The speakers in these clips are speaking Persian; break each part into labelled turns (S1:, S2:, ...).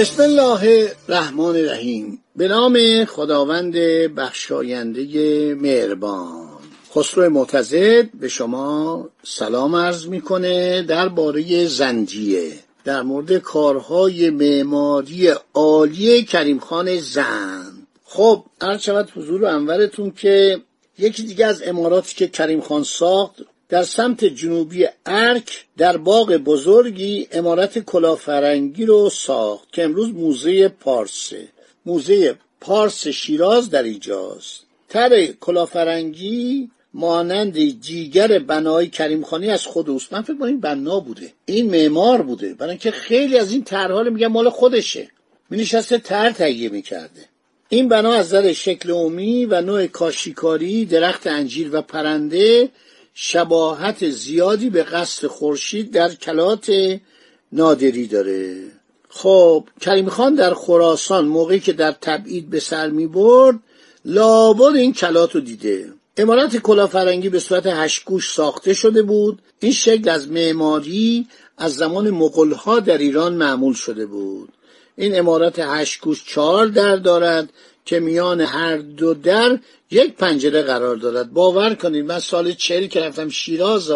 S1: بسم الله الرحمن الرحیم. به نام خداوند بخشاینده مهربان. خسرو معتزد به شما سلام عرض می‌کنه درباره زندیه در مورد کارهای معماری عالی کریم خان زند. خب عرض شود حضور انورتون که یکی دیگه از اماراتی که کریم خان ساخت در سمت جنوبی ارک در باغ بزرگی امارت کلافرنگی رو ساخت که امروز موزه پارسه. موزه پارس شیراز در اینجاست. تر کلافرنگی مانند جیگر بنای کریم خانی از خود اوست. من فکر این بنا بوده. این معمار بوده. برای اینکه خیلی از این طرحها میگن مال خودشه. می نشسته تر تهیه می‌کرده. این بنا از نظر شکل عمومی و نوع کاشیکاری درخت انجیر و پرنده شباهت زیادی به قصد خورشید در کلات نادری داره. خب کریم خان در خراسان موقعی که در تبعید به سر می برد لابد این کلات رو دیده. امارت کلافرنگی به صورت هشگوش ساخته شده بود. این شکل از معماری از زمان مغلها در ایران معمول شده بود. این امارت هشگوش چهار در دارد. که میان هر دو در یک پنجره قرار دارد. باور کنید من سال چهل که رفتم شیراز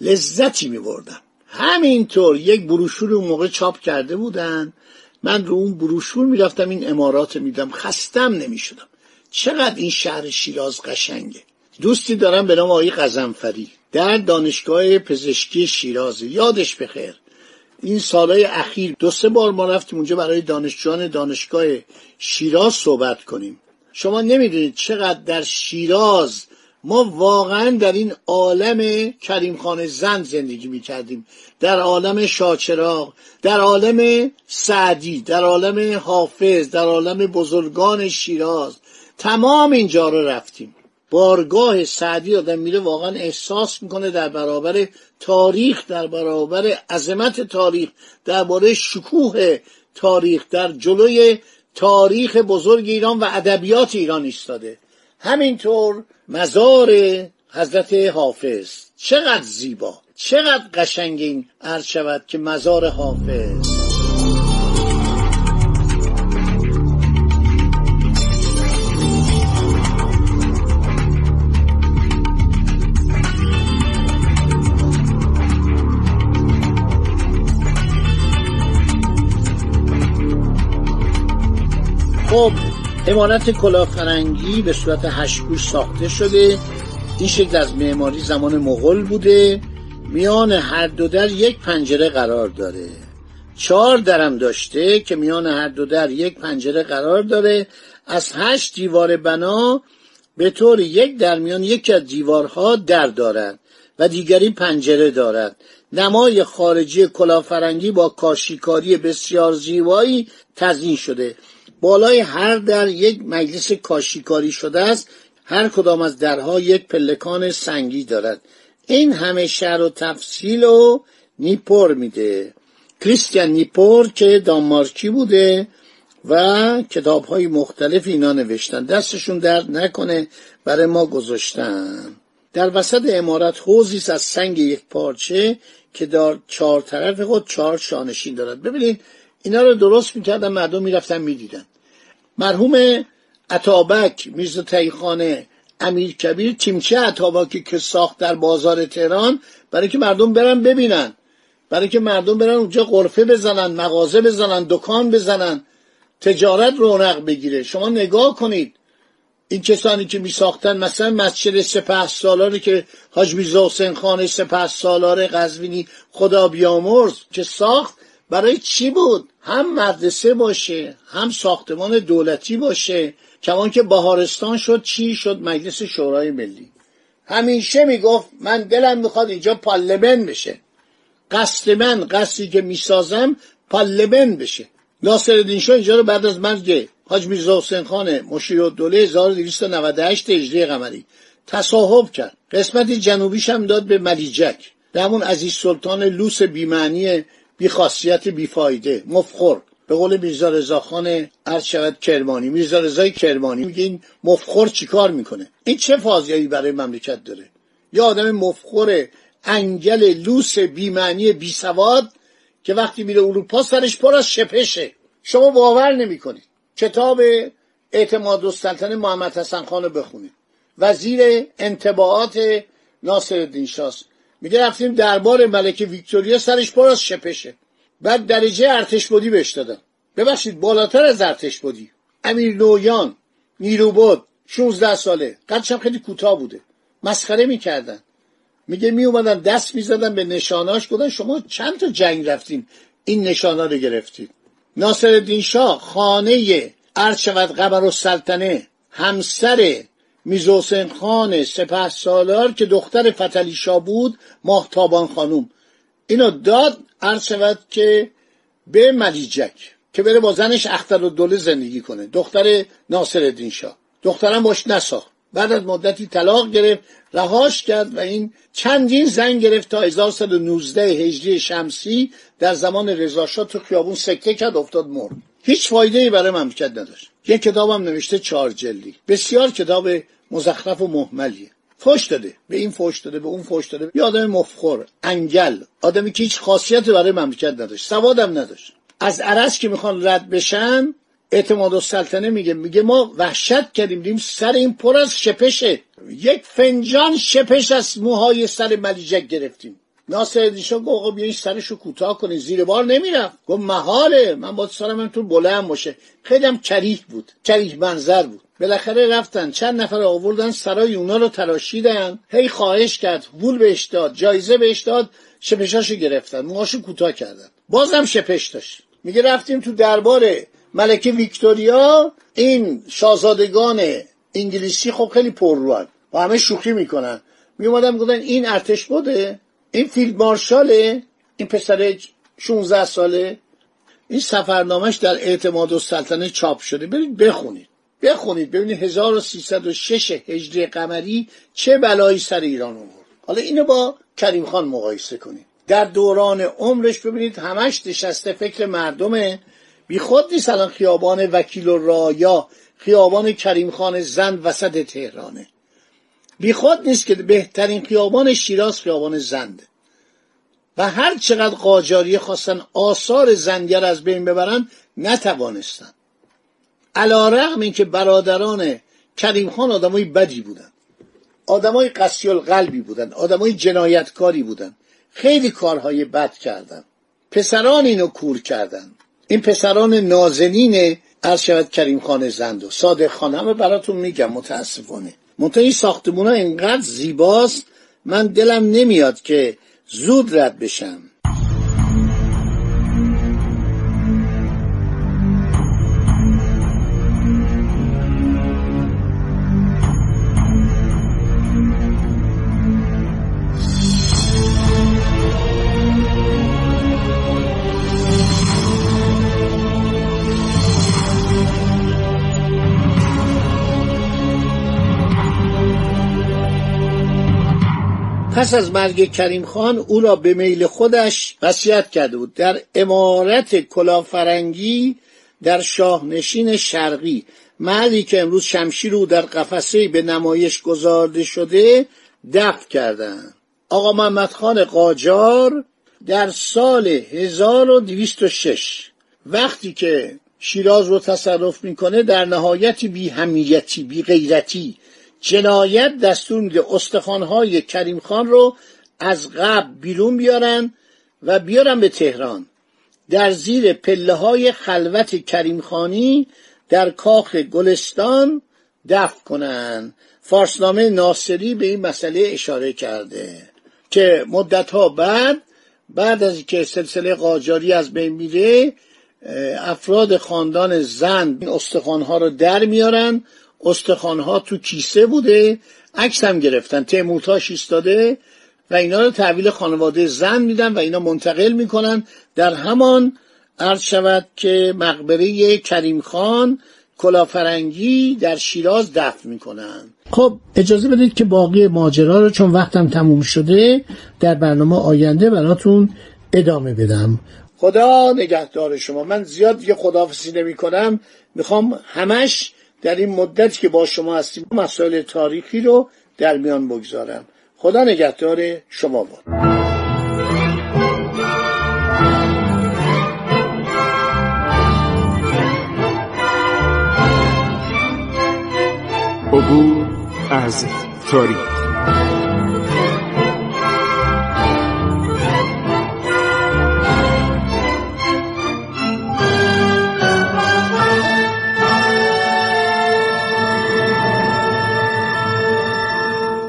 S1: لذتی می بردم همینطور یک بروشور اون موقع چاپ کرده بودن. من رو اون بروشور می‌رفتم این امارات میدم خستم نمی‌شدم. چقدر این شهر شیراز قشنگه. دوستی دارم به نام آقای قزنفری در دانشگاه پزشکی شیراز یادش بخیر. این سالهای اخیر دو سه بار ما رفتیم اونجا برای دانشجویان دانشگاه شیراز صحبت کنیم. شما نمی‌دونید چقدر در شیراز ما واقعا در این عالم کریم خان زند زندگی می‌کردیم. در عالم شاچراغ در عالم سعدی در عالم حافظ در عالم بزرگان شیراز تمام اینجا رو رفتیم. بارگاه سعدی آدم میره واقعا احساس می‌کنه در برابر تاریخ در برابر عظمت تاریخ درباره شکوه تاریخ در جلوی تاریخ بزرگ ایران و ادبیات ایران ایستاده. همینطور مزار حضرت حافظ. چقدر زیبا چقدر قشنگ این عرض شود که مزار حافظ. خب امارت کلافرنگی به صورت هشگوش ساخته شده. این شکل از معماری زمان مغل بوده. میان هر دو در یک پنجره قرار داره. چهار درم داشته که میان هر دو در یک پنجره قرار داره. از هشت دیوار بنا به طور یک در میان یکی از دیوارها در دارد و دیگری پنجره دارد. نمای خارجی کلافرنگی با کاشیکاری بسیار زیبایی تزیین شده. بالای هر در یک مجلس کاشیکاری شده است هر کدام از درها یک پلکان سنگی دارد. این همه شهر و تفصیل و نیپور میده. کریستیان نیپور که دانمارکی بوده و کتاب های مختلف اینا نوشتن. دستشون درد نکنه برای ما گذاشتن. در وسط امارت حوزی از سنگ یک پارچه که در چهار طرف خود چهار شانشین دارد. ببینید اینا رو درست می‌کردن مردم می‌رفتن می‌دیدن. مرحوم عطابک میرزا تایخانه امیر کبیر تیمچه عطابکی که ساخت در بازار تهران برای که مردم برن ببینن. برای که مردم برن اونجا قرفه بزنن مغازه بزنن دکان بزنن تجارت رونق بگیره. شما نگاه کنید. این کسانی که می ساختن مثلا مسجد سپه سالاری که حاج میرزا حسین خان سپه سالار قزوینی خدا بیامرز که ساخت برای چی بود؟ هم مدرسه باشه هم ساختمان دولتی باشه. کمان که بهارستان شد چی شد؟ مجلس شورای ملی. همیشه می‌گفت من دلم می‌خواد اینجا پارلمان بشه. قصد من قصدی که می‌سازم پلبن بشه. ناصر شاه اینجا رو بعد از مرگ حاج میرزا حسین خان مشیر الدوله 1298 هجری قمری تصاحب کرد. قسمت جنوبیش هم داد به ملیجک. به همون عزیز سلطان لوس بیمعنی بیخاصیت بیفایده مفخور. به قول میرزا رضاخان عرض شود کرمانی. میرزا رضای کرمانی میگه این مفخور چیکار می‌کنه؟ این چه فاضیایی برای مملکت داره؟ یا آدم مفخور انگل لوس بیمعنی بیسواد که وقتی میره اروپا سرش پر از شپشه. شما باور نمی‌کنید. کتاب اعتماد السلطنه محمد حسن خان رو بخونید. وزیر انتباعات ناصر الدین میگه رفتیم دربار ملکه ویکتوریا سرش پر از شپشه. بعد درجه ارتش بودی بهش دادن ببخشید بالاتر از ارتش بودی. امیر نویان نیروبود 16 ساله. قدشم خیلی کوتاه بوده. مسخره می‌کردن. میگه می اومدن دست می‌زدن به نشاناش گفتن شما چند تا جنگ رفتین؟ این نشانا رو گرفتید ناصر الدین شاه خانه عرض شود قبر السلطنه همسر میزوسن خان سپه سالار که دختر فتلی شاه بود ماهتابان خانوم اینو داد عرض که به ملیجک که بره با زنش اختر و دوله زندگی کنه. دختر ناصر الدین شاه. دخترم باش نساخت بعد از مدتی طلاق گرفت رهاش کرد و این چندین زن گرفت تا 1119 هجری شمسی در زمان رضاشاه تو خیابون سکته کرد افتاد مرد. هیچ فایده ای برای مملکت نداشت. یه کتابم نوشته چهار جلدی. بسیار کتاب مزخرف و محملیه. فوش داده. به این فوش داده به اون فوش داده. یه آدم مفخور انگل. آدمی که هیچ خاصیتی برای مملکت نداشت. سوادم نداشت. از عرض که می‌خوان رد بشن اعتماد السلطنه میگه. میگه ما وحشت کردیم. دیم سر این پر از شپشه. یک فنجان شپش از موهای سر ملیجک گرفتیم. ناصر دیشا گفت آقا بیایی سرشو کوتاه کنی زیر بار نمی‌رفت. گفت محاله من با سرم تو بلند باشه. خیلی هم کریه بود کریه منظر بود. بالاخره رفتن چند نفر آوردن سرای اونا رو تراشیدن. هی خواهش کرد وول بهش داد جایزه بهش داد شپشاشو گرفتن موهاشو کوتاه کردن. بازم شپش داشت. میگه رفتیم تو دربار ملکه ویکتوریا. این شاهزادگان انگلیسی خب خیلی پرروان و همه شوخی می‌کنن. می اومدن گفتن این ارتش بوده؟ این فیلد مارشاله؟ این پسر 16 ساله؟ این سفرنامهش در اعتماد و سلطنه چاپ شده. برید بخونید. بخونید. ببینید 1306 هجری قمری چه بلایی سر ایران آورد. حالا اینو با کریم خان مقایسه کنید. در دوران عمرش ببینید همش نشسته فکر مردمه. بی خود نیست الان خیابان وکیل و رایا خیابان کریم خان زند وسط تهرانه. بی خود نیست که بهترین خیابان شیراز خیابان زنده و هر چقدر قاجاریه خواستن آثار زنگر از بین ببرن نتوانستن. علا رقم این که برادران کریم خان آدمای بدی بودن. آدمای قسی القلبی بودن. آدمای جنایتکاری بودن. خیلی کارهای بد کردن. پسران اینو کور کردن. این پسران نازنین از شود کریم خان زند و صادق خان همه براتون میگم متاسفانه. منتها این ساختمون ها اینقدر زیباست من دلم نمیاد که زود رد بشم. پس از مرگ کریم خان او را به میل خودش وصیت کرده بود. در امارت کلافرنگی در شاهنشین شرقی. محلی که امروز شمشیر او در قفسه به نمایش گذارده شده دفن کردند آقا محمد خان قاجار در سال 1206 وقتی که شیراز رو تصرف می‌کنه در نهایت بی همیتی بی غیرتی جنایت دستور میده استخوانهای کریم خان رو از قبل بیرون بیارن و بیارن به تهران. در زیر پله های خلوت کریم خانی در کاخ گلستان دفن کنن. فارسنامه ناصری به این مسئله اشاره کرده که مدت ها بعد بعد از که سلسله قاجاری از بین میره افراد خاندان زن این استخوانها رو در میارن استخوانها تو کیسه بوده عکس هم گرفتن تیمورتاش ایستاده و اینا رو تحویل خانواده زن میدن و اینا منتقل می‌کنن. در همان عرض شود که مقبره کریم خان کلافرنگی در شیراز دفن می‌کنن. خب اجازه بدید که باقی ماجرا رو چون وقتم تموم شده در برنامه آینده براتون ادامه بدم. خدا نگهدار شما. من زیاد دیگه خداحافظی نمی کنم می‌خوام همش در این مدت که با شما هستیم مسائل تاریخی رو در میان بگذارم خدا نگهدار شما بود.
S2: عبور از تاریخ.